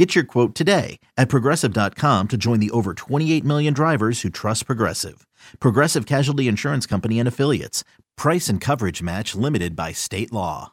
Get your quote today at progressive.com to join the over 28 million drivers who trust Progressive. Progressive Casualty Insurance Company and Affiliates. Price and coverage match limited by state law.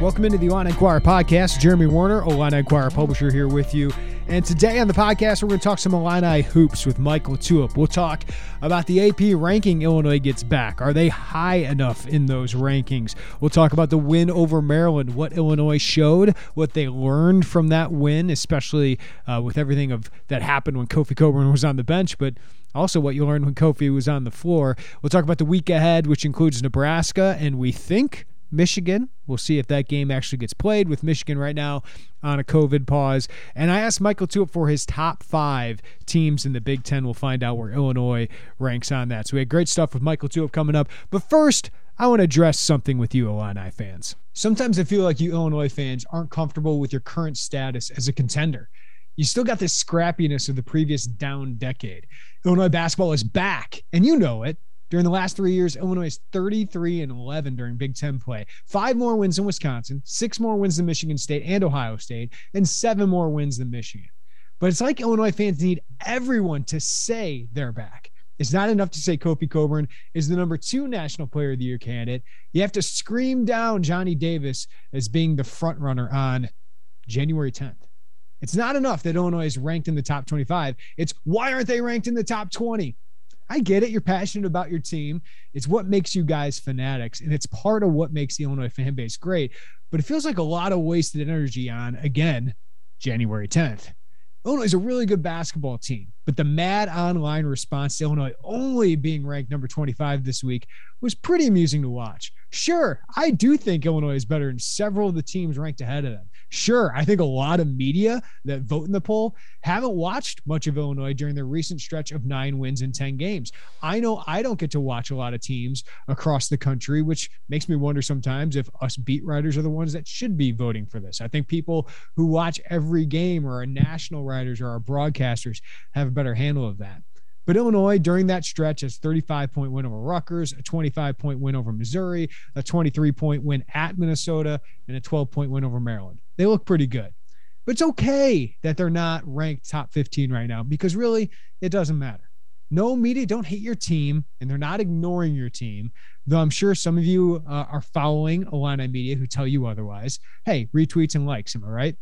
Welcome into the Illini Inquirer podcast. Jeremy Werner, Illini Inquirer publisher, here with you. And today on the podcast, we're going to talk some Illini hoops with Michael Tulip. We'll talk about the AP ranking Illinois gets back. Are they high enough in those rankings? We'll talk about the win over Maryland, what Illinois showed, what they learned from that win, especially uh, with everything of that happened when Kofi Cockburn was on the bench, but also what you learned when Kofi was on the floor. We'll talk about the week ahead, which includes Nebraska, and we think Michigan. We'll see if that game actually gets played with Michigan right now on a COVID pause. And I asked Michael Tulip for his top five teams in the Big Ten. We'll find out where Illinois ranks on that. So we had great stuff with Michael Tulip coming up. But first, I want to address something with you, Illini fans. Sometimes I feel like you Illinois fans aren't comfortable with your current status as a contender. You still got this scrappiness of the previous down decade. Illinois basketball is back, and you know it. During the last three years, Illinois is 33 and 11 during Big Ten play. Five more wins than Wisconsin, six more wins than Michigan State and Ohio State, and seven more wins than Michigan. But it's like Illinois fans need everyone to say they're back. It's not enough to say Kofi Cockburn is the number two National Player of the Year candidate. You have to scream down Johnny Davis as being the front runner on January 10th. It's not enough that Illinois is ranked in the top 25. It's why aren't they ranked in the top 20? I get it. You're passionate about your team. It's what makes you guys fanatics, and it's part of what makes the Illinois fan base great. But it feels like a lot of wasted energy on, again, January 10th. Illinois is a really good basketball team, but the mad online response to Illinois only being ranked number 25 this week was pretty amusing to watch. Sure, I do think Illinois is better than several of the teams ranked ahead of them. Sure, I think a lot of media that vote in the poll haven't watched much of Illinois during their recent stretch of nine wins in 10 games. I know I don't get to watch a lot of teams across the country, which makes me wonder sometimes if us beat writers are the ones that should be voting for this. I think people who watch every game or our national writers or our broadcasters have a better handle of that. But Illinois during that stretch has 35 point win over Rutgers, a 25 point win over Missouri, a 23 point win at Minnesota, and a 12 point win over Maryland. They look pretty good. But it's okay that they're not ranked top 15 right now because really it doesn't matter. No media don't hate your team and they're not ignoring your team. Though I'm sure some of you uh, are following Illini media who tell you otherwise. Hey, retweets and likes, am I right?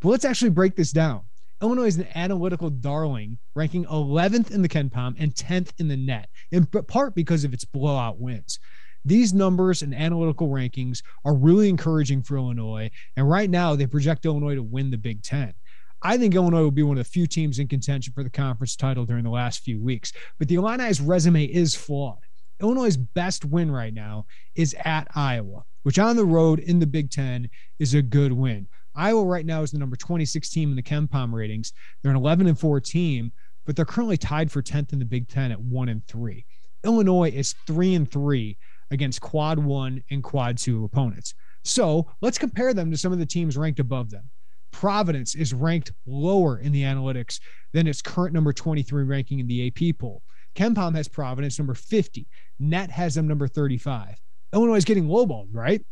But let's actually break this down. Illinois is an analytical darling, ranking 11th in the KenPom and 10th in the net, in part because of its blowout wins. These numbers and analytical rankings are really encouraging for Illinois. And right now, they project Illinois to win the Big Ten. I think Illinois will be one of the few teams in contention for the conference title during the last few weeks. But the Illini's resume is flawed. Illinois' best win right now is at Iowa, which on the road in the Big Ten is a good win. Iowa right now is the number 26 team in the KenPom ratings. They're an 11 and 4 team, but they're currently tied for 10th in the Big Ten at 1 and 3. Illinois is 3 and 3 against quad 1 and quad 2 opponents. So let's compare them to some of the teams ranked above them. Providence is ranked lower in the analytics than its current number 23 ranking in the AP poll. KenPom has Providence number 50. Net has them number 35. Illinois is getting lowballed, right?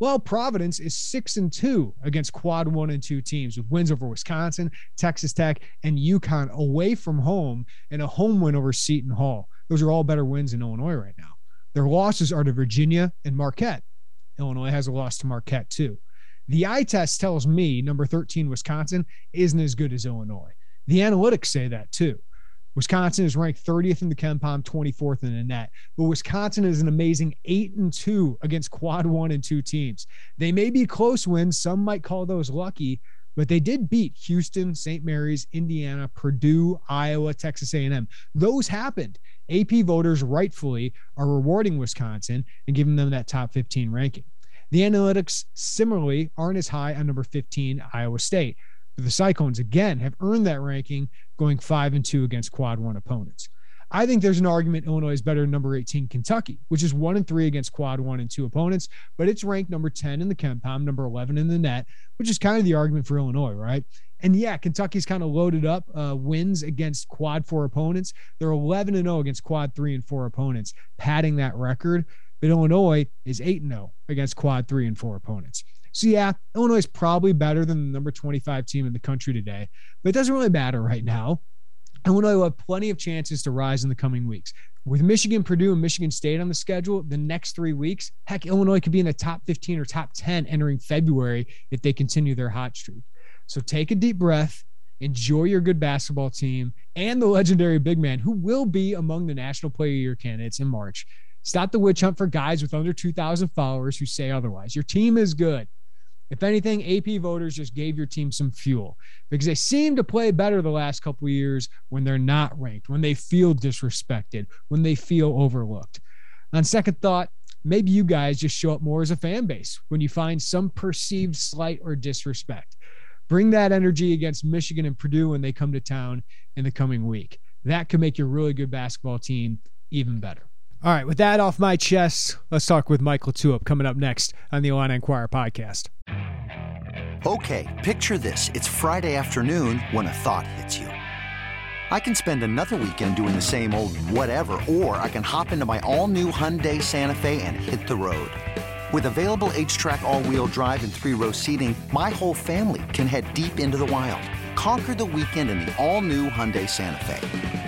Well, Providence is six and two against quad one and two teams with wins over Wisconsin, Texas Tech, and UConn away from home and a home win over Seton Hall. Those are all better wins in Illinois right now. Their losses are to Virginia and Marquette. Illinois has a loss to Marquette too. The eye test tells me number 13 Wisconsin isn't as good as Illinois. The analytics say that too. Wisconsin is ranked 30th in the KenPom, 24th in the net. But Wisconsin is an amazing 8 and 2 against quad 1 and 2 teams. They may be close wins, some might call those lucky, but they did beat Houston, St. Mary's, Indiana, Purdue, Iowa, Texas A&M. Those happened. AP voters rightfully are rewarding Wisconsin and giving them that top 15 ranking. The analytics similarly aren't as high on number 15, Iowa State. The Cyclones again have earned that ranking, going five and two against quad one opponents. I think there's an argument Illinois is better than number 18 Kentucky, which is one and three against quad one and two opponents, but it's ranked number 10 in the KenPom, number 11 in the net, which is kind of the argument for Illinois, right? And yeah, Kentucky's kind of loaded up uh, wins against quad four opponents. They're 11 and 0 against quad three and four opponents, padding that record. But Illinois is 8 and 0 against quad three and four opponents. So yeah, Illinois is probably better than the number 25 team in the country today, but it doesn't really matter right now. Illinois will have plenty of chances to rise in the coming weeks. With Michigan, Purdue, and Michigan State on the schedule, the next three weeks, heck, Illinois could be in the top 15 or top 10 entering February if they continue their hot streak. So take a deep breath, enjoy your good basketball team and the legendary big man who will be among the National Player of the Year candidates in March. Stop the witch hunt for guys with under 2,000 followers who say otherwise. Your team is good. If anything, AP voters just gave your team some fuel because they seem to play better the last couple years when they're not ranked, when they feel disrespected, when they feel overlooked. On second thought, maybe you guys just show up more as a fan base when you find some perceived slight or disrespect. Bring that energy against Michigan and Purdue when they come to town in the coming week. That could make your really good basketball team even better. All right, with that off my chest, let's talk with Michael Tulip coming up next on the Illini Inquirer podcast. Okay, picture this. It's Friday afternoon when a thought hits you. I can spend another weekend doing the same old whatever, or I can hop into my all new Hyundai Santa Fe and hit the road. With available HTRAC, all wheel drive, and three row seating, my whole family can head deep into the wild. Conquer the weekend in the all new Hyundai Santa Fe.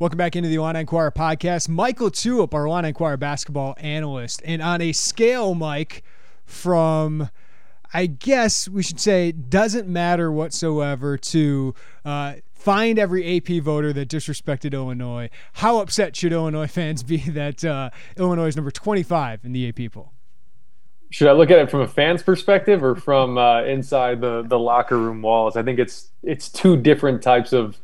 Welcome back into the Illini Inquirer podcast. Michael Tulip, our Illini Inquirer basketball analyst. And on a scale, Mike, from I guess we should say doesn't matter whatsoever to uh, find every AP voter that disrespected Illinois. How upset should Illinois fans be that uh, Illinois is number 25 in the AP poll? Should I look at it from a fan's perspective or from uh, inside the the locker room walls? I think it's it's two different types of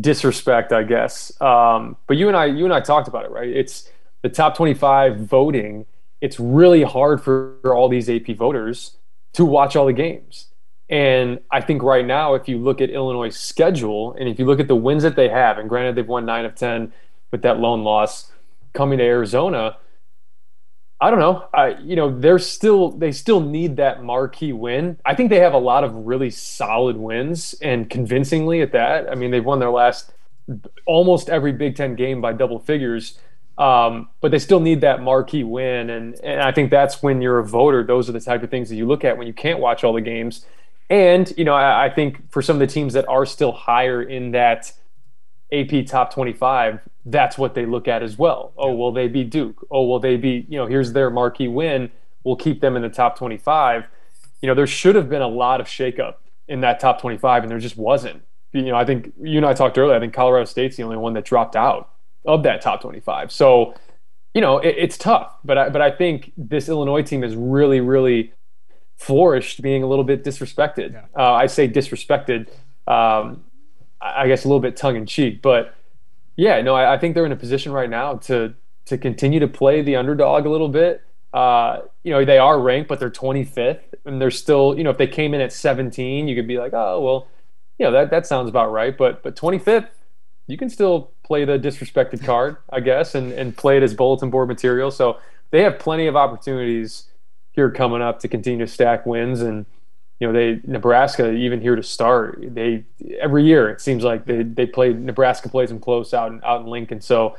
disrespect, I guess. Um, but you and I, you and I talked about it, right? It's the top 25 voting. It's really hard for all these AP voters to watch all the games. And I think right now, if you look at Illinois' schedule and if you look at the wins that they have, and granted they've won nine of 10 with that lone loss coming to Arizona, I don't know. I, you know, they're still they still need that marquee win. I think they have a lot of really solid wins and convincingly at that. I mean, they've won their last almost every Big Ten game by double figures. Um, but they still need that marquee win, and and I think that's when you're a voter. Those are the type of things that you look at when you can't watch all the games. And you know, I, I think for some of the teams that are still higher in that AP top 25, that's what they look at as well. Oh, will they be Duke? Oh, will they be, you know, here's their marquee win. We'll keep them in the top 25. You know, there should have been a lot of shakeup in that top 25, and there just wasn't. You know, I think you and I talked earlier, I think Colorado State's the only one that dropped out of that top 25. So, you know, it, it's tough, but I, but I think this Illinois team has really, really flourished being a little bit disrespected. Yeah. Uh, I say disrespected. Um, I guess a little bit tongue in cheek, but yeah, no, I, I, think they're in a position right now to to continue to play the underdog a little bit. Uh, you know, they are ranked, but they're 25th, and they're still, you know, if they came in at 17, you could be like, oh, well, you know, that that sounds about right. But but 25th, you can still play the disrespected card, I guess, and and play it as bulletin board material. So they have plenty of opportunities here coming up to continue to stack wins and you know they Nebraska even here to start they every year it seems like they they play Nebraska plays them close out in, out in Lincoln so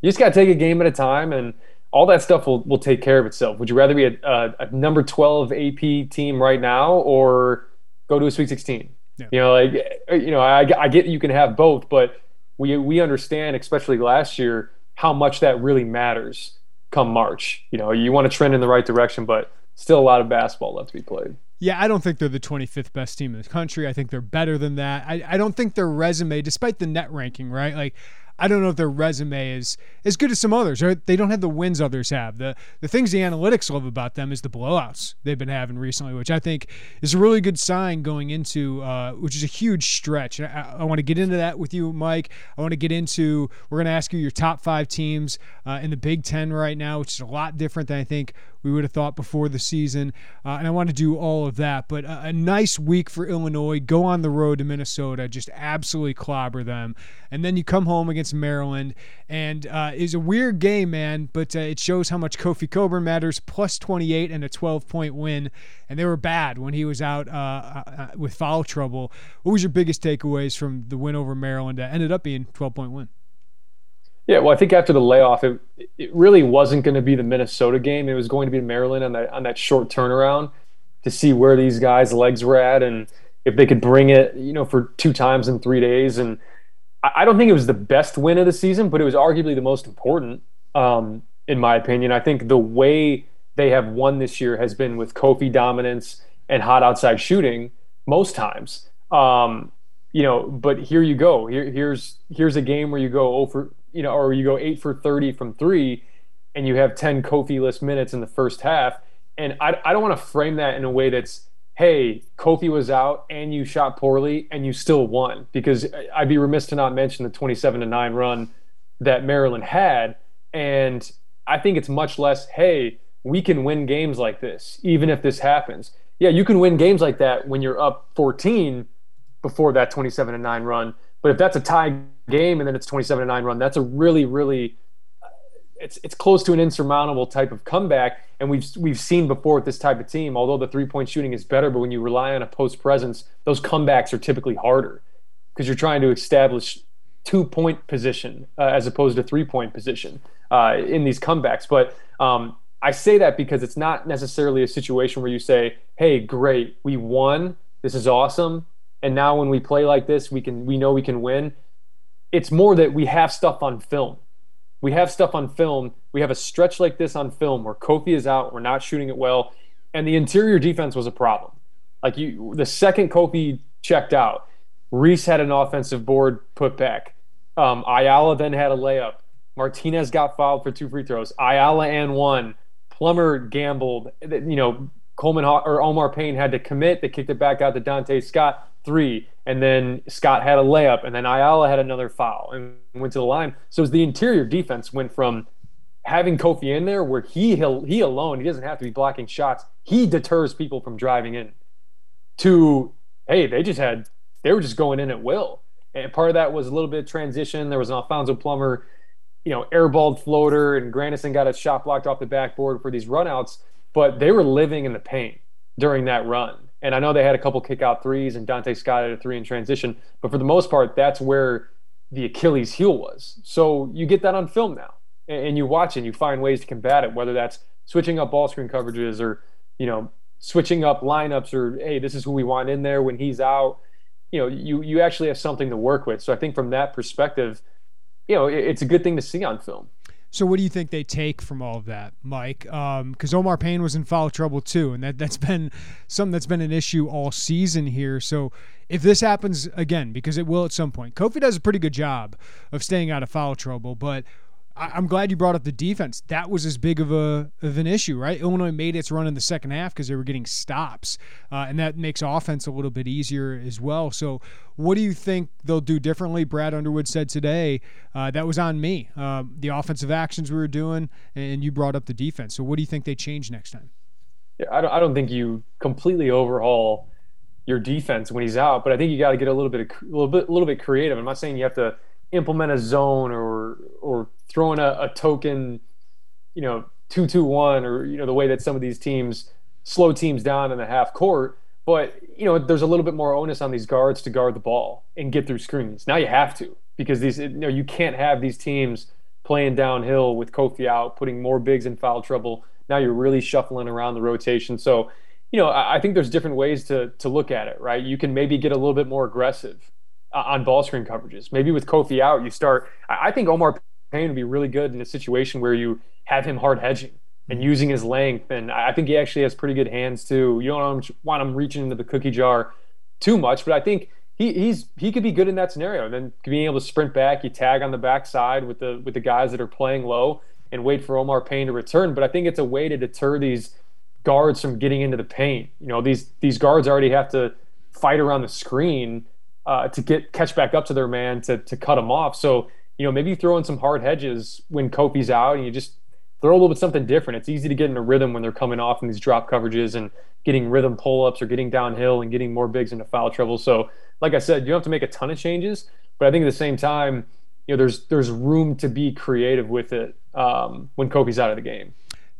you just got to take a game at a time and all that stuff will, will take care of itself would you rather be a, a, a number 12 AP team right now or go to a Sweet 16 Yeah. You know, like you know, I, I get you can have both, but we we understand, especially last year, how much that really matters come March. You know, you want to trend in the right direction, but still a lot of basketball left to be played. Yeah, I don't think they're the 25th best team in the country. I think they're better than that. I, I don't think their resume, despite the net ranking, right? Like, I don't know if their resume is as good as some others. Right? They don't have the wins others have. The the things the analytics love about them is the blowouts they've been having recently, which I think is a really good sign going into, uh, which is a huge stretch. I, I want to get into that with you, Mike. I want to get into. We're going to ask you your top five teams uh, in the Big Ten right now, which is a lot different than I think we would have thought before the season. Uh, and I want to do all of that. But a, a, nice week for Illinois. Go on the road to Minnesota, just absolutely clobber them. And then you come home against Maryland. And uh, it's a weird game, man, but uh, it shows how much Kofi Cockburn matters. Plus 28 and a 12 point win. And they were bad when he was out uh, uh, uh, with foul trouble. What was your biggest takeaways from the win over Maryland that ended up being 12 point win? Yeah, well, I think after the layoff, it, it really wasn't going to be the Minnesota game. It was going to be Maryland on that on that short turnaround to see where these guys' legs were at and if they could bring it, you know, for two times in three days. And I, I don't think it was the best win of the season, but it was arguably the most important, um, in my opinion. I think the way they have won this year has been with Kofi dominance and hot outside shooting most times. Um, you know, but here you go. Here, here's here's a game where you go over you know, or you go eight for 30 from three and you have 10 Kofi less minutes in the first half. And I, I don't want to frame that in a way that's, hey, Kofi was out and you shot poorly and you still won. Because I'd be remiss to not mention the 27 to 9 run that Maryland had. And I think it's much less, hey, we can win games like this, even if this happens. Yeah, you can win games like that when you're up 14 before that 27 to 9 run. But if that's a tie game and then it's 27 to 9 run, that's a really, really it's it's close to an insurmountable type of comeback. And we've we've seen before with this type of team, although the three point shooting is better, but when you rely on a post presence, those comebacks are typically harder because you're trying to establish two point position uh, as opposed to three point position uh, in these comebacks. But um, I say that because it's not necessarily a situation where you say, "Hey, great, we won. This is awesome." and now when we play like this, we can we know we can win. It's more that we have stuff on film. We have stuff on film. We have a stretch like this on film where Kofi is out, we're not shooting it well, and the interior defense was a problem. Like you, the second Kofi checked out, Reese had an offensive board put back. Um, Ayala then had a layup. Martinez got fouled for two free throws. Ayala and one. Plummer gambled. You know, Coleman or Omar Payne had to commit. They kicked it back out to Donta Scott three, and then Scott had a layup, and then Ayala had another foul and went to the line. So the interior defense went from having Kofi in there, where he he alone, he doesn't have to be blocking shots. He deters people from driving in. To hey, they just had they were just going in at will, and part of that was a little bit of transition. There was an Alfonso Plummer, you know, airballed floater, and Grandison got a shot blocked off the backboard for these runouts, but they were living in the paint during that run and I know they had a couple kick out threes and Donta Scott had a three in transition, but for the most part, that's where the Achilles heel was. So you get that on film now and you watch and you find ways to combat it, whether that's switching up ball screen coverages or, you know, switching up lineups or, hey, this is who we want in there when he's out. You know, you, you actually have something to work with. So I think from that perspective, you know, it's a good thing to see on film. So what do you think they take from all of that, Mike? Because um, Omar Payne was in foul trouble too, and that that's been something that's been an issue all season here. So if this happens again, because it will at some point, Kofi does a pretty good job of staying out of foul trouble, but I, am glad you brought up the defense. That was as big of a of an issue, right? Illinois made its run in the second half because they were getting stops, uh, and that makes offense a little bit easier as well. So, what do you think they'll do differently? Brad Underwood said today uh, that was on me. Uh, the offensive actions we were doing, and you brought up the defense. So, what do you think they change next time? Yeah, I don't, I don't think you completely overhaul your defense when he's out, but I think you got to get a little bit, a little bit, a little bit creative. I'm not saying you have to implement a zone or or throwing a, a token, you know, two two one or you know the way that some of these teams slow teams down in the half court. But you know, there's a little bit more onus on these guards to guard the ball and get through screens. Now you have to because these you know you can't have these teams playing downhill with Kofi out, putting more bigs in foul trouble. Now you're really shuffling around the rotation. So you know, I, I think there's different ways to to look at it, right? You can maybe get a little bit more aggressive uh, on ball screen coverages. Maybe with Kofi out, you start. I, I think Omar Payne would be really good in a situation where you have him hard hedging and using his length. And I think he actually has pretty good hands too. You don't want him reaching into the cookie jar too much, but I think he, he's he could be good in that scenario. And then being able to sprint back, you tag on the backside with the with the guys that are playing low and wait for Omar Payne to return. But I think it's a way to deter these guards from getting into the paint. You know, these these guards already have to fight around the screen uh, to get catch back up to their man to to cut them off. So you know, maybe you throw in some hard hedges when Kofi's out, and you just throw a little bit something different. It's easy to get in a rhythm when they're coming off in these drop coverages and getting rhythm pull ups or getting downhill and getting more bigs into foul trouble. So, like I said, you don't have to make a ton of changes, but I think at the same time, you know, there's there's room to be creative with it um, when Kofi's out of the game.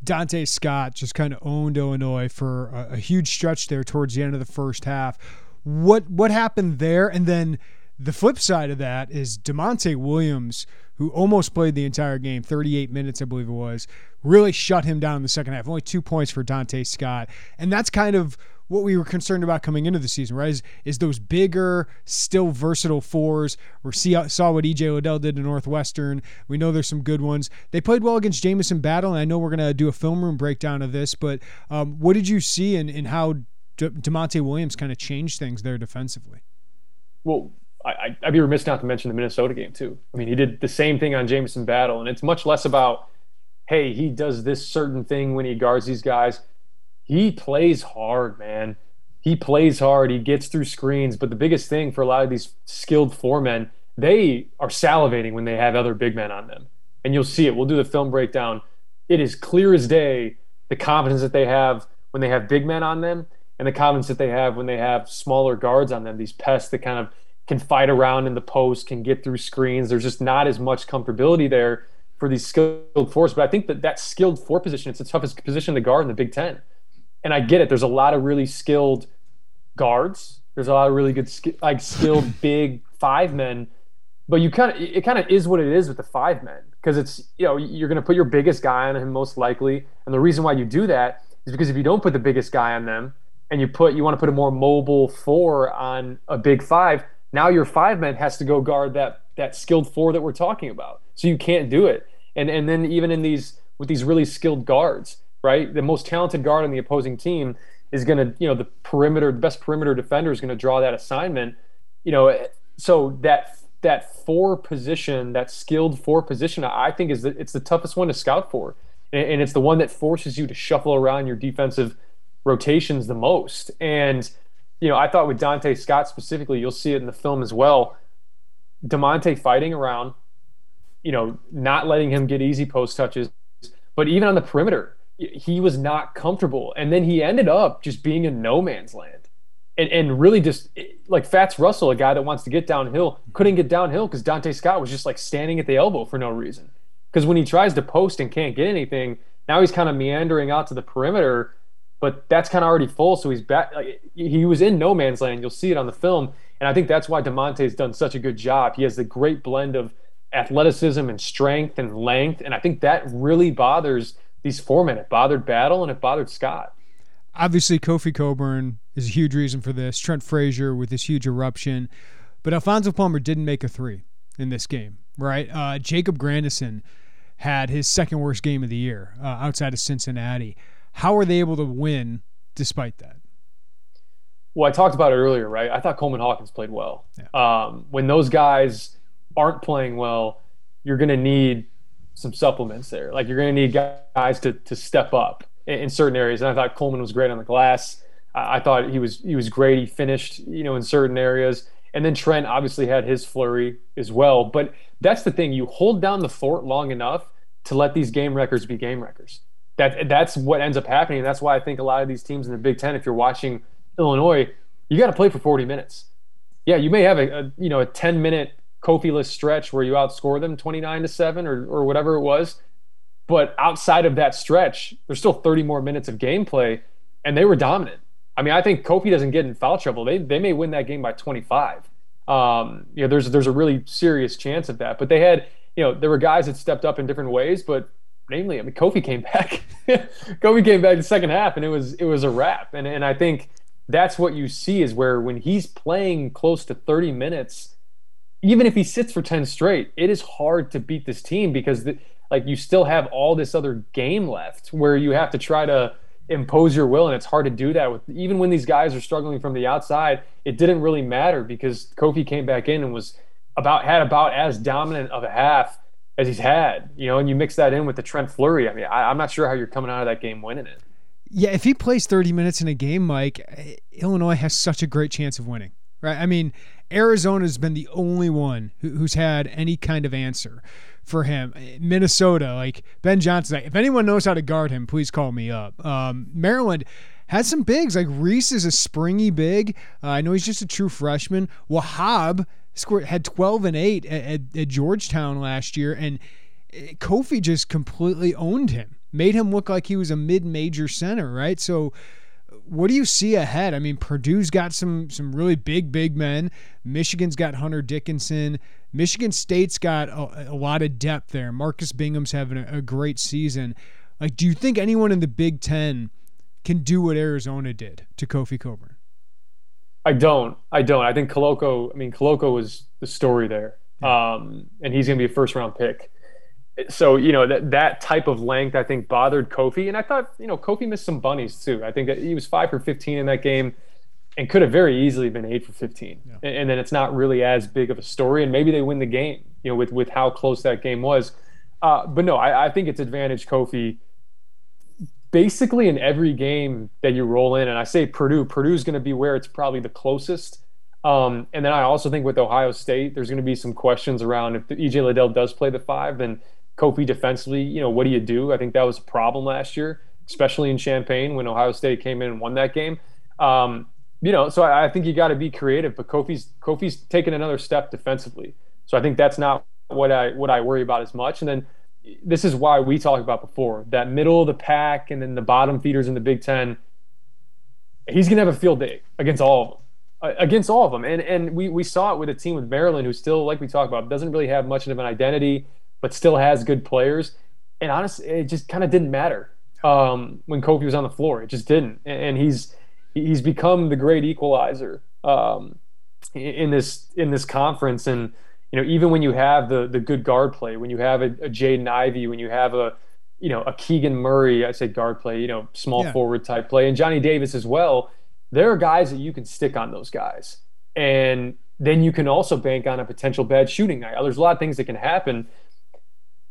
Donta Scott just kind of owned Illinois for a, a huge stretch there towards the end of the first half. What what happened there, and then the flip side of that is Da'Monte Williams, who almost played the entire game, 38 minutes, I believe it was, really shut him down in the second half. Only two points for Donta Scott. And that's kind of what we were concerned about coming into the season, right? Is, is those bigger, still versatile fours. We see, saw what EJ Liddell did to Northwestern. We know there's some good ones. They played well against Jamison Battle, and I know we're going to do a film room breakdown of this, but um, what did you see in, in how De- Da'Monte Williams kind of changed things there defensively? Well, I, would be remiss not to mention the Minnesota game too. I mean, he did the same thing on Jamison Battle, and it's much less about, hey, he does this certain thing when he guards these guys. He plays hard, man. He plays hard. He gets through screens. But the biggest thing for a lot of these skilled four men, they are salivating when they have other big men on them, and you'll see it. We'll do the film breakdown. It is clear as day the confidence that they have when they have big men on them, and the confidence that they have when they have smaller guards on them. These pests that kind of can fight around in the post, can get through screens. There's just not as much comfortability there for these skilled fours. But I think that that skilled four position, it's the toughest position to guard in the Big Ten. And I get it. There's a lot of really skilled guards. There's a lot of really good, like skilled big five men. But you kind of, it kind of is what it is with the five men because it's, you know, you're going to put your biggest guy on him most likely. And the reason why you do that is because if you don't put the biggest guy on them and you put, you want to put a more mobile four on a big five, now your five man has to go guard that that skilled four that we're talking about. So you can't do it. And and then even in these with these really skilled guards, right? The most talented guard on the opposing team is going to, you know, the perimeter, the best perimeter defender is going to draw that assignment. You know, so that that four position, that skilled four position, I think is the, it's the toughest one to scout for, and, and it's the one that forces you to shuffle around your defensive rotations the most. And you know, I thought with Donta Scott specifically, you'll see it in the film as well. Da'Monte fighting around, you know, not letting him get easy post touches, but even on the perimeter, he was not comfortable. And then he ended up just being in no man's land. And, and really just like Fatts Russell, a guy that wants to get downhill, couldn't get downhill because Donta Scott was just like standing at the elbow for no reason. Because when he tries to post and can't get anything, now he's kind of meandering out to the perimeter but that's kind of already full. So he's back. Like, he was in no man's land. You'll see it on the film, and I think that's why Da'Monte's done such a good job. He has the great blend of athleticism and strength and length, and I think that really bothers these foremen. It bothered Battle and it bothered Scott. Obviously, Kofi Cockburn is a huge reason for this. Trent Frazier with this huge eruption, but Alfonso Plummer didn't make a three in this game, right? Uh, Jacob Grandison had his second worst game of the year uh, outside of Cincinnati. How are they able to win despite that? Well, I talked about it earlier, right? I thought Coleman Hawkins played well. Yeah. Um, when those guys aren't playing well, you're going to need some supplements there. Like you're going to need guys to to step up in, in, certain areas. And I thought Coleman was great on the glass. I, I thought he was he was great. He finished, you know, in certain areas. And then Trent obviously had his flurry as well. But that's the thing: you hold down the fort long enough to let these game records be game records that that's what ends up happening. That's why I think a lot of these teams in the Big Ten, if you're watching Illinois, you got to play for 40 minutes. Yeah, you may have a, a you know a 10 minute Kofi-less stretch where you outscore them 29 to seven or or whatever it was, but outside of that stretch, there's still 30 more minutes of gameplay, and they were dominant. I mean, I think Kofi doesn't get in foul trouble. They they may win that game by 25. Um, you know, there's there's a really serious chance of that. But they had, you know, there were guys that stepped up in different ways, but namely, I mean, Kofi came back. Kofi came back in the second half, and it was it was a wrap. And and I think that's what you see is where when he's playing close to 30 minutes, even if he sits for 10 straight, it is hard to beat this team because the, like you still have all this other game left where you have to try to impose your will and it's hard to do that with even when these guys are struggling from the outside it didn't really matter because kofi came back in and was about had about as dominant of a half as he's had you know and you mix that in with the trent Flurry. i mean I, i'm not sure how you're coming out of that game winning it yeah if he plays 30 minutes in a game mike illinois has such a great chance of winning right i mean arizona's been the only one who, who's had any kind of answer for him. Minnesota, like Ben Johnson, if anyone knows how to guard him, please call me up. Um, Maryland has some bigs. Like Reese is a springy big. Uh, I know he's just a true freshman. Wahab scored had 12 and 8 at, at, at Georgetown last year, and eh, Kofi just completely owned him, made him look like he was a mid-major center, right? So what do you see ahead? I mean, Purdue's got some some really big big men. Michigan's got Hunter Dickinson. Michigan State's got a, a lot of depth there. Marcus Bingham's having a, a great season. Like, do you think anyone in the Big Ten can do what Arizona did to Kofi Cockburn? I don't. I don't. I think Koloko. I mean, Koloko was the story there, um, and he's going to be a first round pick so you know that that type of length I think bothered Kofi, and I thought you know Kofi missed some bunnies too. I think that he was five for fifteen in that game, and could have very easily been eight for fifteen. Yeah. And, and, then it's not really as big of a story, and maybe they win the game. You know, with with how close that game was. Uh, but no, I, I think it's advantage Kofi. Basically, in every game that you roll in, and I say Purdue, Purdue's going to be where it's probably the closest. Um, and then I also think with Ohio State, there's going to be some questions around if EJ Liddell does play the five, then Kofi defensively, you know, what do you do? I think that was a problem last year, especially in Champaign when Ohio State came in and won that game. Um, you know, so I, I think you got to be creative, but Kofi's Kofi's taken another step defensively. So I think that's not what I what I worry about as much. And then this is why we talked about before that middle of the pack and then the bottom feeders in the Big Ten. He's gonna have a field day against all of them against all of them. And and we we saw it with a team with Maryland who still, like we talked about, doesn't really have much of an identity but still has good players. And honestly, it just kind of didn't matter um, when Kofi was on the floor. It just didn't. And he's he's become the great equalizer um, in this in this conference. And you know, even when you have the the good guard play, when you have a, a Jaden Ivey, when you have a you know a Keegan Murray, I say guard play, you know, small yeah. forward type play, and Johnny Davis as well. There are guys that you can stick on those guys, and then you can also bank on a potential bad shooting night. There's a lot of things that can happen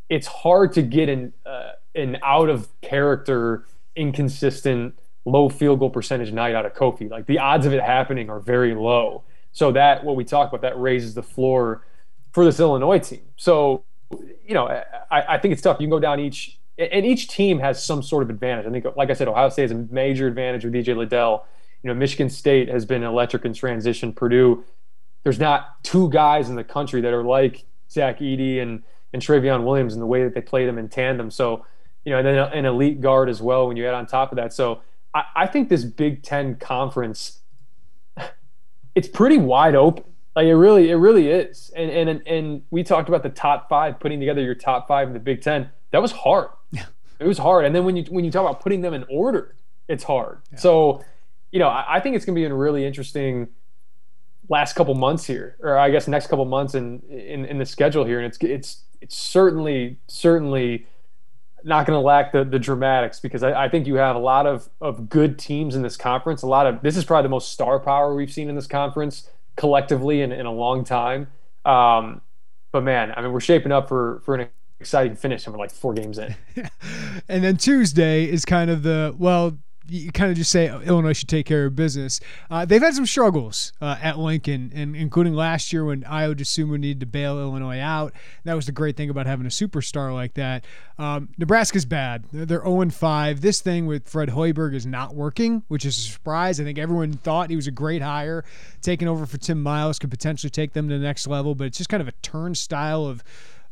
it's hard to get an uh, an out of character, inconsistent, low field goal percentage night out of Kofi. Like the odds of it happening are very low. So that what we talk about that raises the floor for this Illinois team. So you know, I, I think it's tough. You can go down each, and each team has some sort of advantage. I think, like I said, Ohio State has a major advantage with EJ Liddell. You know, Michigan State has been electric in transition. Purdue, there's not two guys in the country that are like Zach Edey and and Trevion Williams and the way that they play them in tandem. So, you know, and then an elite guard as well when you add on top of that. So I, I think this Big Ten conference, it's pretty wide open. Like it really, it really is. And and and we talked about the top five, putting together your top five in the Big Ten. That was hard. Yeah. It was hard. And then when you when you talk about putting them in order, it's hard. Yeah. So, you know, I, I think it's going to be a really interesting last couple months here, or I guess next couple months in, in in the schedule here, and it's it's it's certainly certainly not going to lack the, the dramatics because I, I, think you have a lot of, of good teams in this conference. A lot of this is probably the most star power we've seen in this conference collectively in, in a long time. Um, but man, I mean, we're shaping up for for an exciting finish, and we're like four games in. and then Tuesday is kind of the well, you kind of just say oh, Illinois should take care of business. Uh, they've had some struggles uh, at Lincoln, and including last year when Ayo Dosunmu needed to bail Illinois out. That was the great thing about having a superstar like that. Um, Nebraska's bad. They're 0 5. This thing with Fred Hoiberg is not working, which is a surprise. I think everyone thought he was a great hire. Taking over for Tim Miles could potentially take them to the next level, but it's just kind of a turnstile of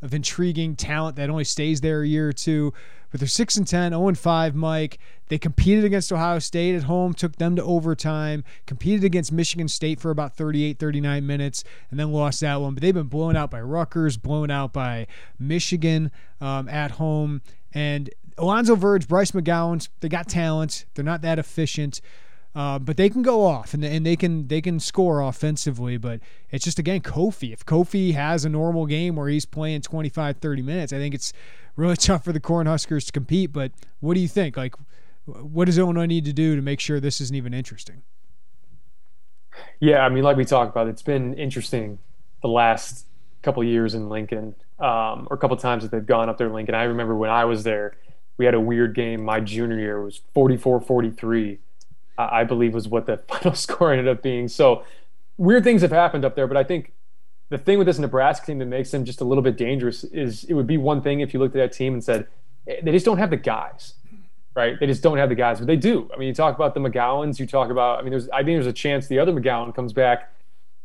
of intriguing talent that only stays there a year or two. But they're 6 and 10, 0 and 5, Mike. They competed against Ohio State at home, took them to overtime, competed against Michigan State for about 38, 39 minutes, and then lost that one. But they've been blown out by Rutgers, blown out by Michigan um, at home. And Alonzo Verge, Bryce McGowens, they got talent. They're not that efficient. Uh, but they can go off and, and they can they can score offensively but it's just again kofi. If kofi has a normal game where he's playing 25 30 minutes i think it's really tough for the cornhuskers to compete but what do you think? Like what does illinois need to do to make sure this isn't even interesting? Yeah i mean like we talked about it's been interesting the last couple years in lincoln um, or a couple times that they've gone up there in lincoln. I remember when i was there we had a weird game my junior year. It was 44 43 I believe was what the final score ended up being. So weird things have happened up there, but I think the thing with this Nebraska team that makes them just a little bit dangerous is it would be one thing if you looked at that team and said eh, they just don't have the guys, right? They just don't have the guys, but they do. I mean, you talk about the McGowens, you talk about. I mean, there's I think there's a chance the other McGowan comes back,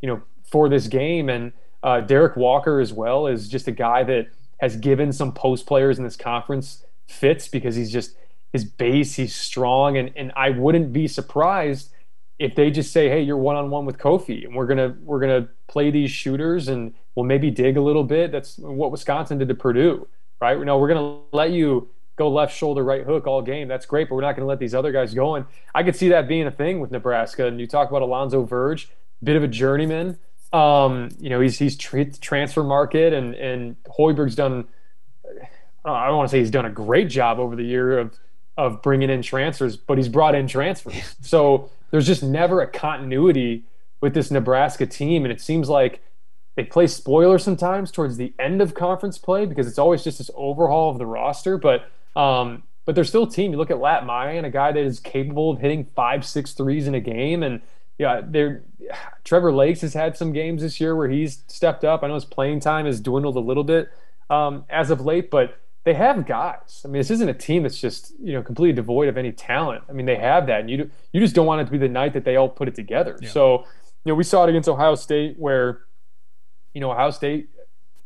you know, for this game, and uh, Derrick Walker as well is just a guy that has given some post players in this conference fits because he's just his base. He's strong, and and I wouldn't be surprised if they just say, "Hey, you're one on one with Kofi, and we're gonna we're gonna play these shooters, and we'll maybe dig a little bit." That's what Wisconsin did to Purdue, right? Know, we're gonna let you go left shoulder, right hook all game. That's great, but we're not gonna let these other guys go. And I could see that being a thing with Nebraska. And you talk about Alonzo Verge, bit of a journeyman. Um, you know, he's he's tra- transfer market, and and Hoiberg's done. I don't want to say he's done a great job over the year of of bringing in transfers, but he's brought in transfers. So there's just never a continuity with this Nebraska team. And it seems like they play spoiler sometimes towards the end of conference play because it's always just this overhaul of the roster. But um, but they're still a team. You look at Lat Mayen, a guy that is capable of hitting five, six threes in a game. And yeah, they're Trevor Lakes has had some games this year where he's stepped up. I know his playing time has dwindled a little bit um, as of late, but they have guys. I mean, this isn't a team that's just you know completely devoid of any talent. I mean, they have that, and you you just don't want it to be the night that they all put it together. Yeah. So, you know, we saw it against Ohio State where, you know, Ohio State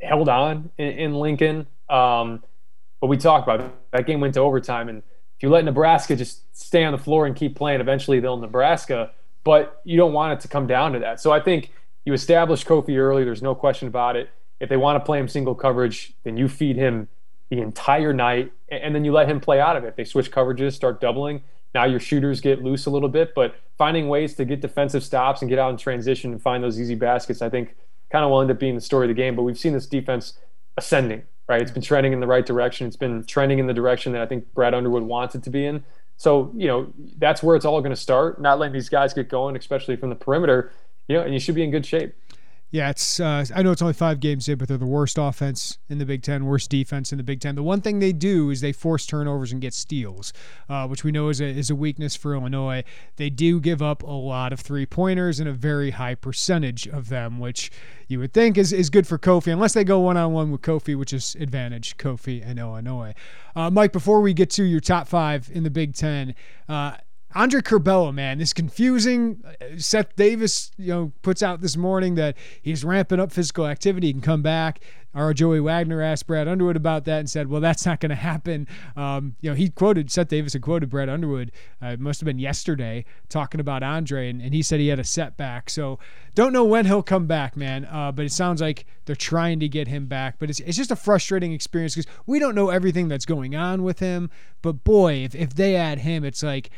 held on in, in Lincoln, um, but we talked about it. that game went to overtime, and if you let Nebraska just stay on the floor and keep playing, eventually they'll Nebraska. But you don't want it to come down to that. So I think you establish Kofi early. There's no question about it. If they want to play him single coverage, then you feed him the entire night, and then you let him play out of it. They switch coverages, start doubling. Now your shooters get loose a little bit, but finding ways to get defensive stops and get out in transition and find those easy baskets, I think, kind of will end up being the story of the game. But we've seen this defense ascending, right? It's been trending in the right direction. It's been trending in the direction that I think Brad Underwood wants it to be in. So, you know, that's where it's all going to start, not letting these guys get going, especially from the perimeter, you know, and you should be in good shape. Yeah, it's. Uh, I know it's only five games in, but they're the worst offense in the Big Ten, worst defense in the Big Ten. The one thing they do is they force turnovers and get steals, uh, which we know is a is a weakness for Illinois. They do give up a lot of three pointers and a very high percentage of them, which you would think is, is good for Kofi, unless they go one on one with Kofi, which is advantage Kofi and Illinois. Uh, Mike, before we get to your top five in the Big Ten, uh, Andre Curbelo, man, this confusing. Seth Davis, you know, puts out this morning that he's ramping up physical activity. He can come back. Our Joey Wagner asked Brad Underwood about that and said, "Well, that's not going to happen." Um, you know, he quoted Seth Davis and quoted Brad Underwood. Uh, it must have been yesterday talking about Andre, and, and, he said he had a setback. So don't know when he'll come back, man. Uh, but it sounds like they're trying to get him back. But it's it's just a frustrating experience because we don't know everything that's going on with him. But boy, if if they add him, it's like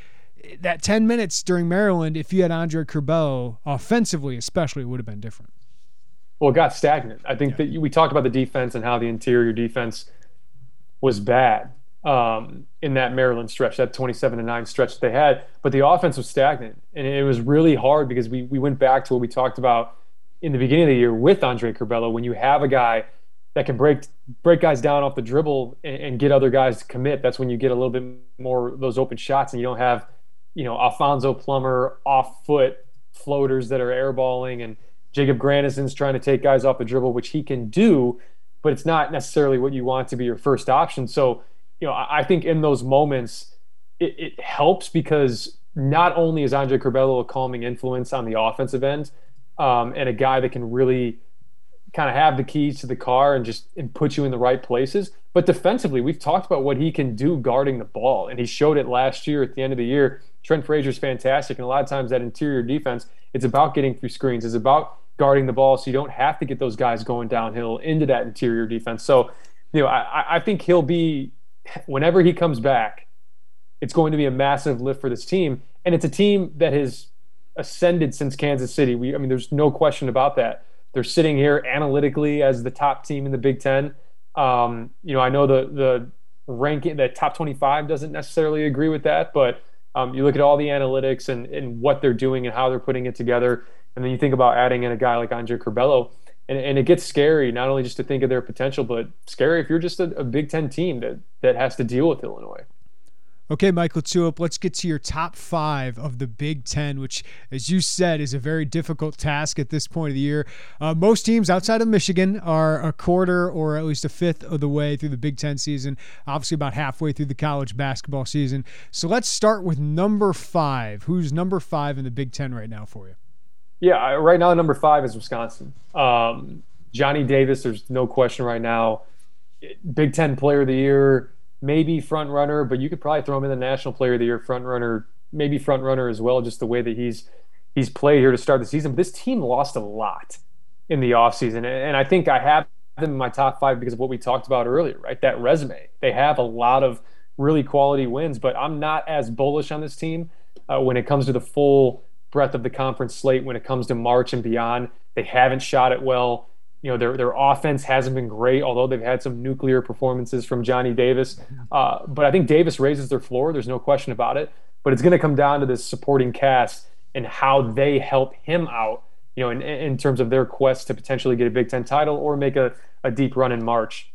that 10 minutes during Maryland, if you had Andre Curbelo offensively, especially, it would have been different. Well, it got stagnant. I think yeah. that we talked about the defense and how the interior defense was bad um, in that Maryland stretch, that 27 to 9 stretch they had. But the offense was stagnant. And it was really hard because we, we went back to what we talked about in the beginning of the year with Andre Curbelo. When you have a guy that can break break guys down off the dribble and, and get other guys to commit, that's when you get a little bit more those open shots and you don't have – you know, Alfonso Plummer off foot floaters that are airballing and Jacob Grandison's trying to take guys off the dribble, which he can do, but it's not necessarily what you want to be your first option. So, you know, I think in those moments, it, it helps because not only is Andre Curbelo a calming influence on the offensive end um, and a guy that can really kind of have the keys to the car and just and put you in the right places, but defensively, we've talked about what he can do guarding the ball, and he showed it last year at the end of the year Trent Frazier's fantastic, and a lot of times that interior defense, it's about getting through screens. It's about guarding the ball, so you don't have to get those guys going downhill into that interior defense. So, you know, I, I think he'll be whenever he comes back, it's going to be a massive lift for this team. And it's a team that has ascended since Kansas City. We, I mean, there's no question about that. They're sitting here analytically as the top team in the Big Ten. Um, you know, I know the the ranking, the top 25 doesn't necessarily agree with that, but um, you look at all the analytics and, and what they're doing and how they're putting it together, and then you think about adding in a guy like Andre Curbelo, and, and it gets scary not only just to think of their potential, but scary if you're just a, a Big Ten team that that has to deal with Illinois. Okay, Michael Tulip, let's get to your top five of the Big Ten, which, as you said, is a very difficult task at this point of the year. Uh, most teams outside of Michigan are a quarter or at least a fifth of the way through the Big Ten season, obviously, about halfway through the college basketball season. So let's start with number five. Who's number five in the Big Ten right now for you? Yeah, right now, number five is Wisconsin. Um, Johnny Davis, there's no question right now. Big Ten player of the year maybe front runner, but you could probably throw him in the National Player of the Year front runner, maybe front runner as well, just the way that he's he's played here to start the season. But this team lost a lot in the offseason. and I think I have them in my top five because of what we talked about earlier, right? That resume. They have a lot of really quality wins, but I'm not as bullish on this team uh, when it comes to the full breadth of the conference slate. When it comes to March and beyond, they haven't shot it well. You know, their their offense hasn't been great, although they've had some nuclear performances from Johnny Davis. Uh, but I think Davis raises their floor. There's no question about it. But it's going to come down to this supporting cast and how they help him out. You know, in, in terms of their quest to potentially get a Big Ten title or make a, a deep run in March.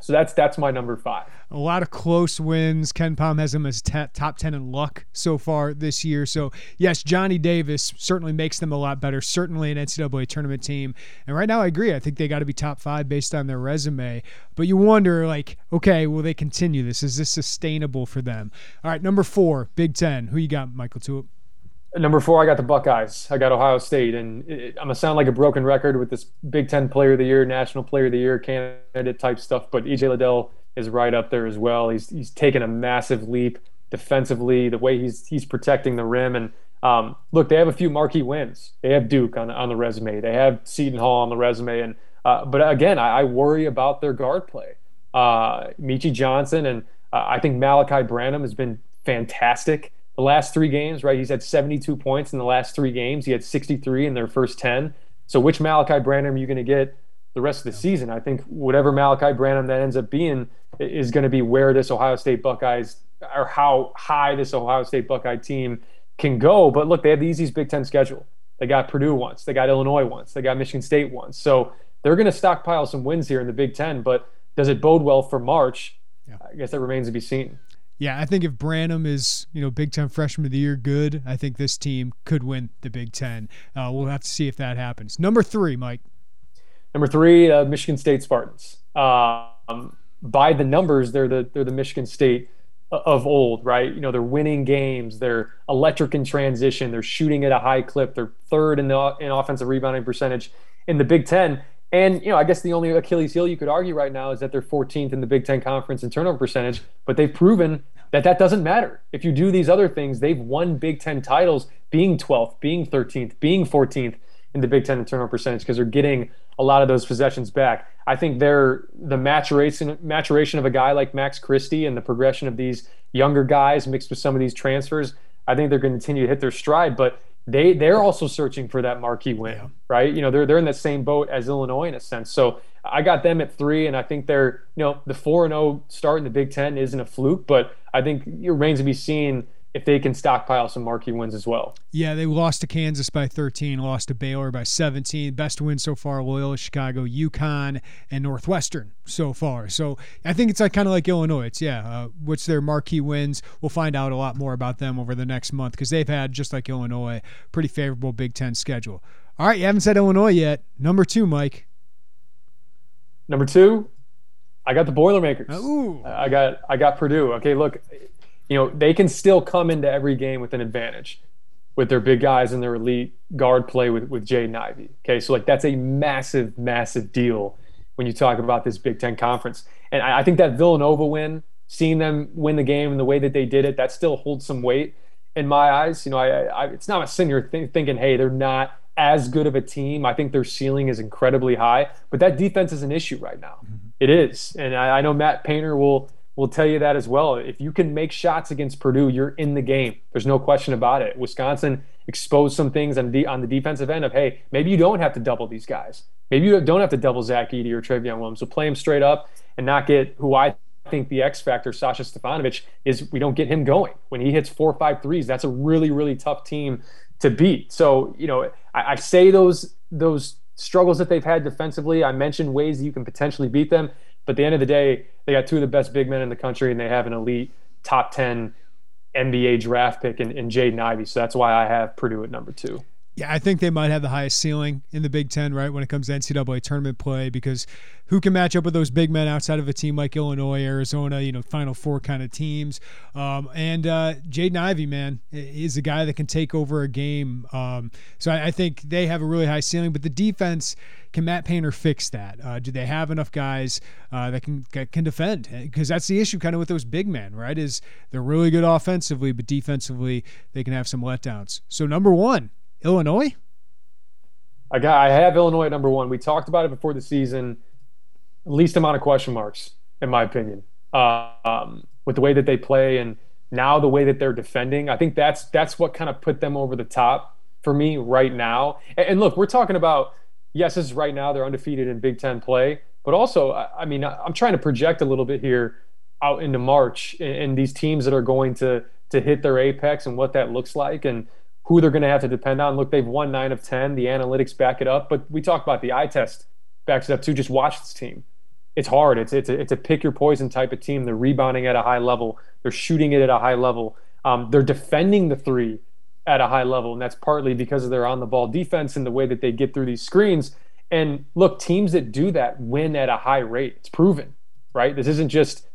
So that's that's my number five. A lot of close wins. KenPom has him as t- top 10 in luck so far this year. So, yes, Johnny Davis certainly makes them a lot better, certainly an NCAA tournament team. And right now, I agree. I think they got to be top five based on their resume. But you wonder, like, okay, will they continue this? Is this sustainable for them? All right, number four, Big Ten. Who you got, Michael Tulip? Number four, I got the Buckeyes. I got Ohio State, and it, I'm gonna sound like a broken record with this Big Ten Player of the Year, National Player of the Year candidate type stuff. But EJ Liddell is right up there as well. He's he's taken a massive leap defensively. The way he's he's protecting the rim, and um, look, they have a few marquee wins. They have Duke on on the resume. They have Seton Hall on the resume, and uh, but again, I, I, worry about their guard play. Uh, Meechie Johnson, and uh, I think Malachi Branham has been fantastic the last three games, right? He's had 72 points in the last three games. He had 63 in their first 10. So which Malachi Branham are you going to get the rest of the season? I think whatever Malachi Branham that ends up being is going to be where this Ohio State Buckeyes or how high this Ohio State Buckeye team can go. But look, they have the easiest Big Ten schedule. They got Purdue once, they got Illinois once, they got Michigan State once. So they're going to stockpile some wins here in the Big Ten. But does it bode well for March? Yeah. I guess that remains to be seen. Yeah, I think if Branham is, you know, Big Ten Freshman of the Year good, I think this team could win the Big Ten. Uh, we'll have to see if that happens. Number three, Mike. Number three, uh, Michigan State Spartans. Um, by the numbers, they're the they're the Michigan State of old, right? You know, they're winning games. They're electric in transition. They're shooting at a high clip. They're third in the in offensive rebounding percentage in the Big Ten. And you know, I guess the only Achilles heel you could argue right now is that they're 14th in the Big Ten conference in turnover percentage. But they've proven that that doesn't matter. If you do these other things, they've won Big Ten titles, being 12th, being 13th, being 14th in the Big Ten in turnover percentage because they're getting a lot of those possessions back. I think they're the maturation maturation of a guy like Max Christie and the progression of these younger guys mixed with some of these transfers. I think they're going to continue to hit their stride, but they they're also searching for that marquee win, yeah. right? You know, they're they're in the same boat as Illinois in a sense. So I got them at three, and I think they're you know the four and zero oh start in the Big Ten isn't a fluke, but I think it remains to be seen if they can stockpile some marquee wins as well. Yeah, they lost to Kansas by 13, lost to Baylor by 17. Best win so far: Loyola, Chicago, UConn, and Northwestern so far. So I think it's like kind of like Illinois. It's yeah, uh, what's their marquee wins? We'll find out a lot more about them over the next month because they've had just like Illinois, pretty favorable Big Ten schedule. All right, you haven't said Illinois yet. Number two, Mike. Number two, I got the Boilermakers. Ooh. I got I got Purdue. Okay, look, you know, they can still come into every game with an advantage with their big guys and their elite guard play with, with Jaden Ivey. Okay, so like that's a massive, massive deal when you talk about this Big Ten conference. And I, I think that Villanova win, seeing them win the game and the way that they did it, that still holds some weight in my eyes. You know, I, I it's not a sin you're th- thinking, hey, they're not as good of a team. I think their ceiling is incredibly high, but that defense is an issue right now. Mm-hmm. It is, and I, I know Matt Painter will will tell you that as well. If you can make shots against Purdue, you're in the game. There's no question about it. Wisconsin exposed some things on, the on the defensive end of, hey, maybe you don't have to double these guys. Maybe you don't have to double Zach Edey or Trevion Williams. So play him straight up and not get who I think the X factor, Sasha Stefanovic, is we don't get him going. When he hits four five threes, that's a really, really tough team to beat. So, you know, I, I say those those struggles that they've had defensively. I mentioned ways that you can potentially beat them. But at the end of the day, they got two of the best big men in the country, and they have an elite top 10 NBA draft pick in, in Jaden Ivey. So that's why I have Purdue at number two. Yeah, I think they might have the highest ceiling in the Big Ten, right, when it comes to NCAA tournament play, because who can match up with those big men outside of a team like Illinois, Arizona, you know, Final Four kind of teams? Um, and uh, Jaden Ivey, man, is a guy that can take over a game. Um, so I, I, think they have a really high ceiling, but the defense. Can Matt Painter fix that? Uh, do they have enough guys uh, that can can defend? Because that's the issue, kind of with those big men, right? Is they're really good offensively, but defensively they can have some letdowns. So number one, Illinois? I got I have Illinois at number one. We talked about it before the season. Least amount of question marks, in my opinion, um, with the way that they play and now the way that they're defending. I think that's that's what kind of put them over the top for me right now. And, and look, we're talking about yes, this is right now they're undefeated in Big Ten play, but also I, I mean I'm trying to project a little bit here out into March and, and these teams that are going to to hit their apex and what that looks like and who they're going to have to depend on. Look, they've won nine of 10. The analytics back it up. But we talk about the eye test backs it up too. Just watch this team. It's hard. It's, it's, a, it's a pick your poison type of team. They're rebounding at a high level, they're shooting it at a high level. Um, they're defending the three at a high level. And that's partly because of their on the ball defense and the way that they get through these screens. And look, teams that do that win at a high rate. It's proven, right? This isn't just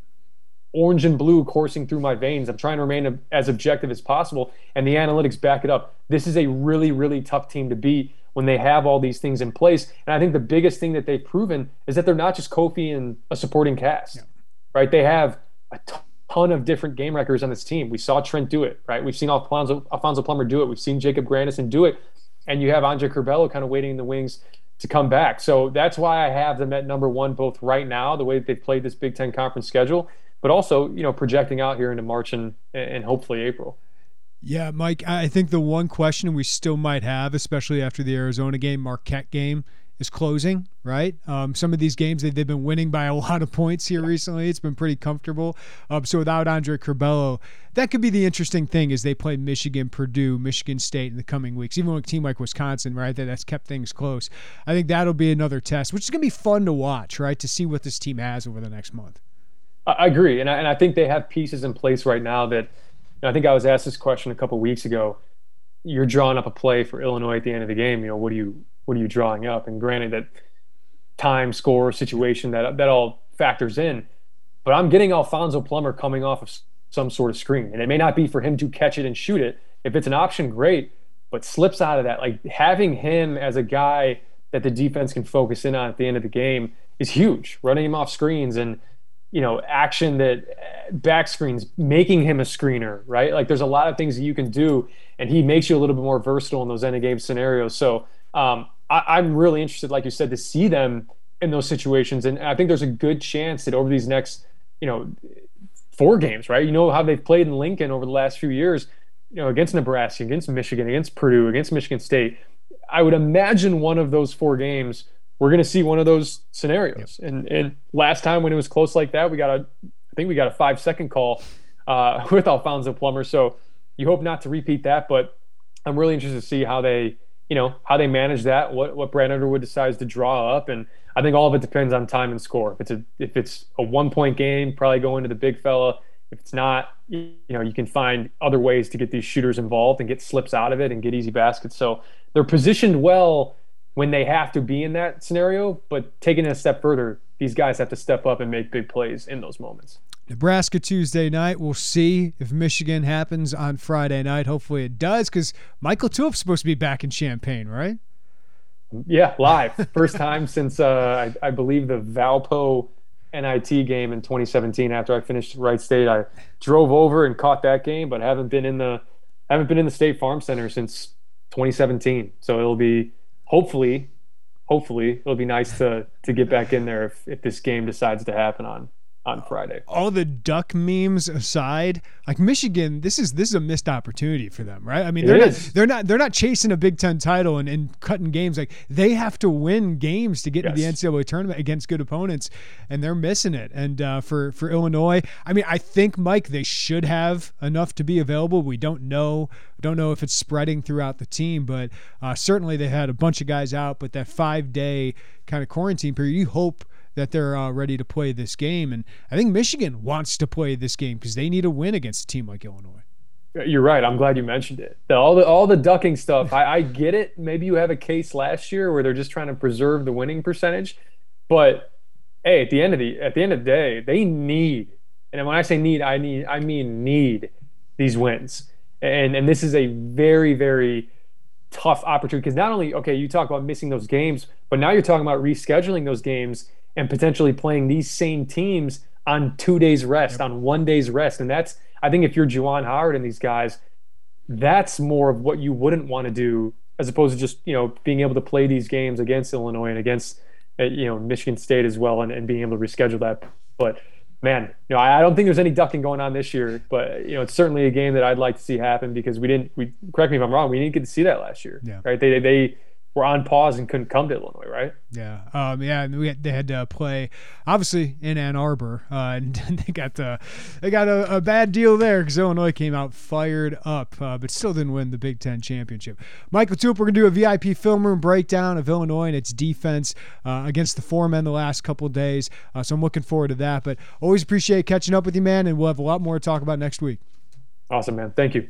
orange and blue coursing through my veins. I'm trying to remain as objective as possible, and the analytics back it up. This is a really, really tough team to beat when they have all these things in place. And I think the biggest thing that they've proven is that they're not just Kofi and a supporting cast, yeah. right? They have a ton of different game records on this team. We saw Trent do it, right? We've seen Alfonso, Alfonso Plummer do it. We've seen Jacob Grandison do it. And you have Andre Curbelo kind of waiting in the wings to come back. So that's why I have them at number one, both right now, the way that they've played this Big Ten conference schedule, but also you know projecting out here into March and and hopefully April. Yeah, Mike, I think the one question we still might have, especially after the Arizona game, Marquette game, is closing, right? Um, some of these games they've been winning by a lot of points here recently. It's been pretty comfortable. Um, so without Andre Curbelo, that could be the interesting thing as they play Michigan, Purdue, Michigan State in the coming weeks. Even with a team like Wisconsin, right, that that's kept things close. I think that'll be another test, which is going to be fun to watch, right, to see what this team has over the next month. I agree, and I, and I think they have pieces in place right now that. I think I was asked this question a couple weeks ago. You're drawing up a play for Illinois at the end of the game. You know, what are you what are you drawing up? And granted that time, score, situation that that all factors in, but I'm getting Alfonso Plummer coming off of some sort of screen, and it may not be for him to catch it and shoot it. If it's an option, great, but slips out of that. Like having him as a guy that the defense can focus in on at the end of the game is huge. Running him off screens and you know, action that uh, back screens, making him a screener, right? Like there's a lot of things that you can do, and he makes you a little bit more versatile in those end of game scenarios. So um, I, am really interested, like you said, to see them in those situations, and I think there's a good chance that over these next, you know, four games, right? You know how they've played in Lincoln over the last few years, you know, against Nebraska, against Michigan, against Purdue, against Michigan State. I would imagine one of those four games we're going to see one of those scenarios. Yep. And and last time when it was close like that, we got a I think we got a five second call uh, with Alfonso Plummer. So you hope not to repeat that, but I'm really interested to see how they you know how they manage that. What what Brad Underwood decides to draw up, and I think all of it depends on time and score. If it's a if it's a one point game, probably go into the big fella. If it's not, you know, you can find other ways to get these shooters involved and get slips out of it and get easy baskets. So they're positioned well when they have to be in that scenario. But taking it a step further, these guys have to step up and make big plays in those moments. Nebraska Tuesday night. We'll see if Michigan happens on Friday night. Hopefully it does because Michael Tulip's supposed to be back in Champaign, right? Yeah, live. First time since uh, I, I, believe the Valpo NIT game in 2017. After I finished Wright State, I drove over and caught that game, but haven't been in the haven't been in the State Farm Center since 2017. So it'll be hopefully, hopefully it'll be nice to to get back in there if, if this game decides to happen on on Friday. All the duck memes aside, like Michigan, this is this is a missed opportunity for them, right? I mean, they're not, they're not they're not chasing a Big Ten title and, and cutting games. Like they have to win games to get yes. into the NCAA tournament against good opponents, and they're missing it. And uh, for for Illinois, I mean, I think Mike, they should have enough to be available. We don't know don't know if it's spreading throughout the team, but uh, certainly they had a bunch of guys out. But that five day kind of quarantine period, you hope that they're uh, ready to play this game. And I think Michigan wants to play this game because they need a win against a team like Illinois. You're right. I'm glad you mentioned it. The, all the all the ducking stuff. I, I get it. Maybe you have a case last year where they're just trying to preserve the winning percentage, but hey, at the end of the at the end of the day, they need. And when I say need, I need I mean need these wins. And and this is a very very tough opportunity because not only okay, you talk about missing those games, but now you're talking about rescheduling those games and potentially playing these same teams on two days rest, yep. on one day's rest. And that's, I think, if you're Juwan Howard and these guys, that's more of what you wouldn't want to do as opposed to just, you know, being able to play these games against Illinois and against, uh, you know, Michigan State as well and, and being able to reschedule that. But man, you know, I, I don't think there's any ducking going on this year, but you know, it's certainly a game that I'd like to see happen because we didn't. We correct me if I'm wrong. We didn't get to see that last year, yeah. right? They they were on pause and couldn't come to Illinois, right? Yeah, um, yeah, and we had, they had to play obviously in Ann Arbor, uh, and they got the they got a, a bad deal there because Illinois came out fired up, uh, but still didn't win the Big Ten championship. Michael Tulip, we're gonna do a VIP film room breakdown of Illinois and its defense uh, against the four men the last couple of days, uh, so I'm looking forward to that. But always appreciate catching up with you, man, and we'll have a lot more to talk about next week. Awesome, man. Thank you.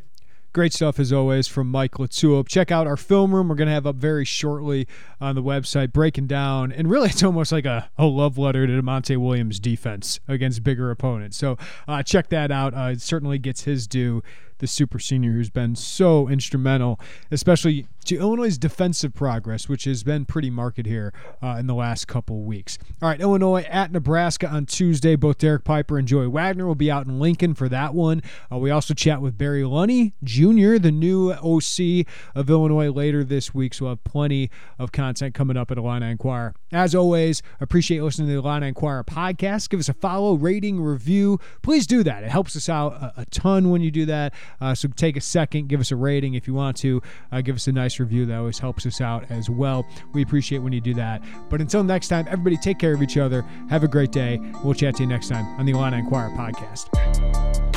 Great stuff as always from Mike Latsuop. Check out our film room. We're going to have up very shortly on the website, breaking down, and really it's almost like a, a love letter to Monte Williams' defense against bigger opponents. So uh, check that out. Uh, it certainly gets his due the super senior who's been so instrumental, especially to Illinois' defensive progress, which has been pretty marked here uh, in the last couple weeks. All right, Illinois at Nebraska on Tuesday. Both Derek Piper and Joey Wagner will be out in Lincoln for that one. Uh, we also chat with Barry Lunney Jr., the new OC of Illinois, later this week. So we'll have plenty of content coming up at Illini Inquirer. As always, appreciate listening to the Illini Inquirer podcast. Give us a follow, rating, review. Please do that. It helps us out a, a ton when you do that. Uh, so take a second, give us a rating if you want to. Uh, give us a nice review. That always helps us out as well. We appreciate when you do that. But until next time, everybody take care of each other. Have a great day. We'll chat to you next time on the Illini Inquirer podcast.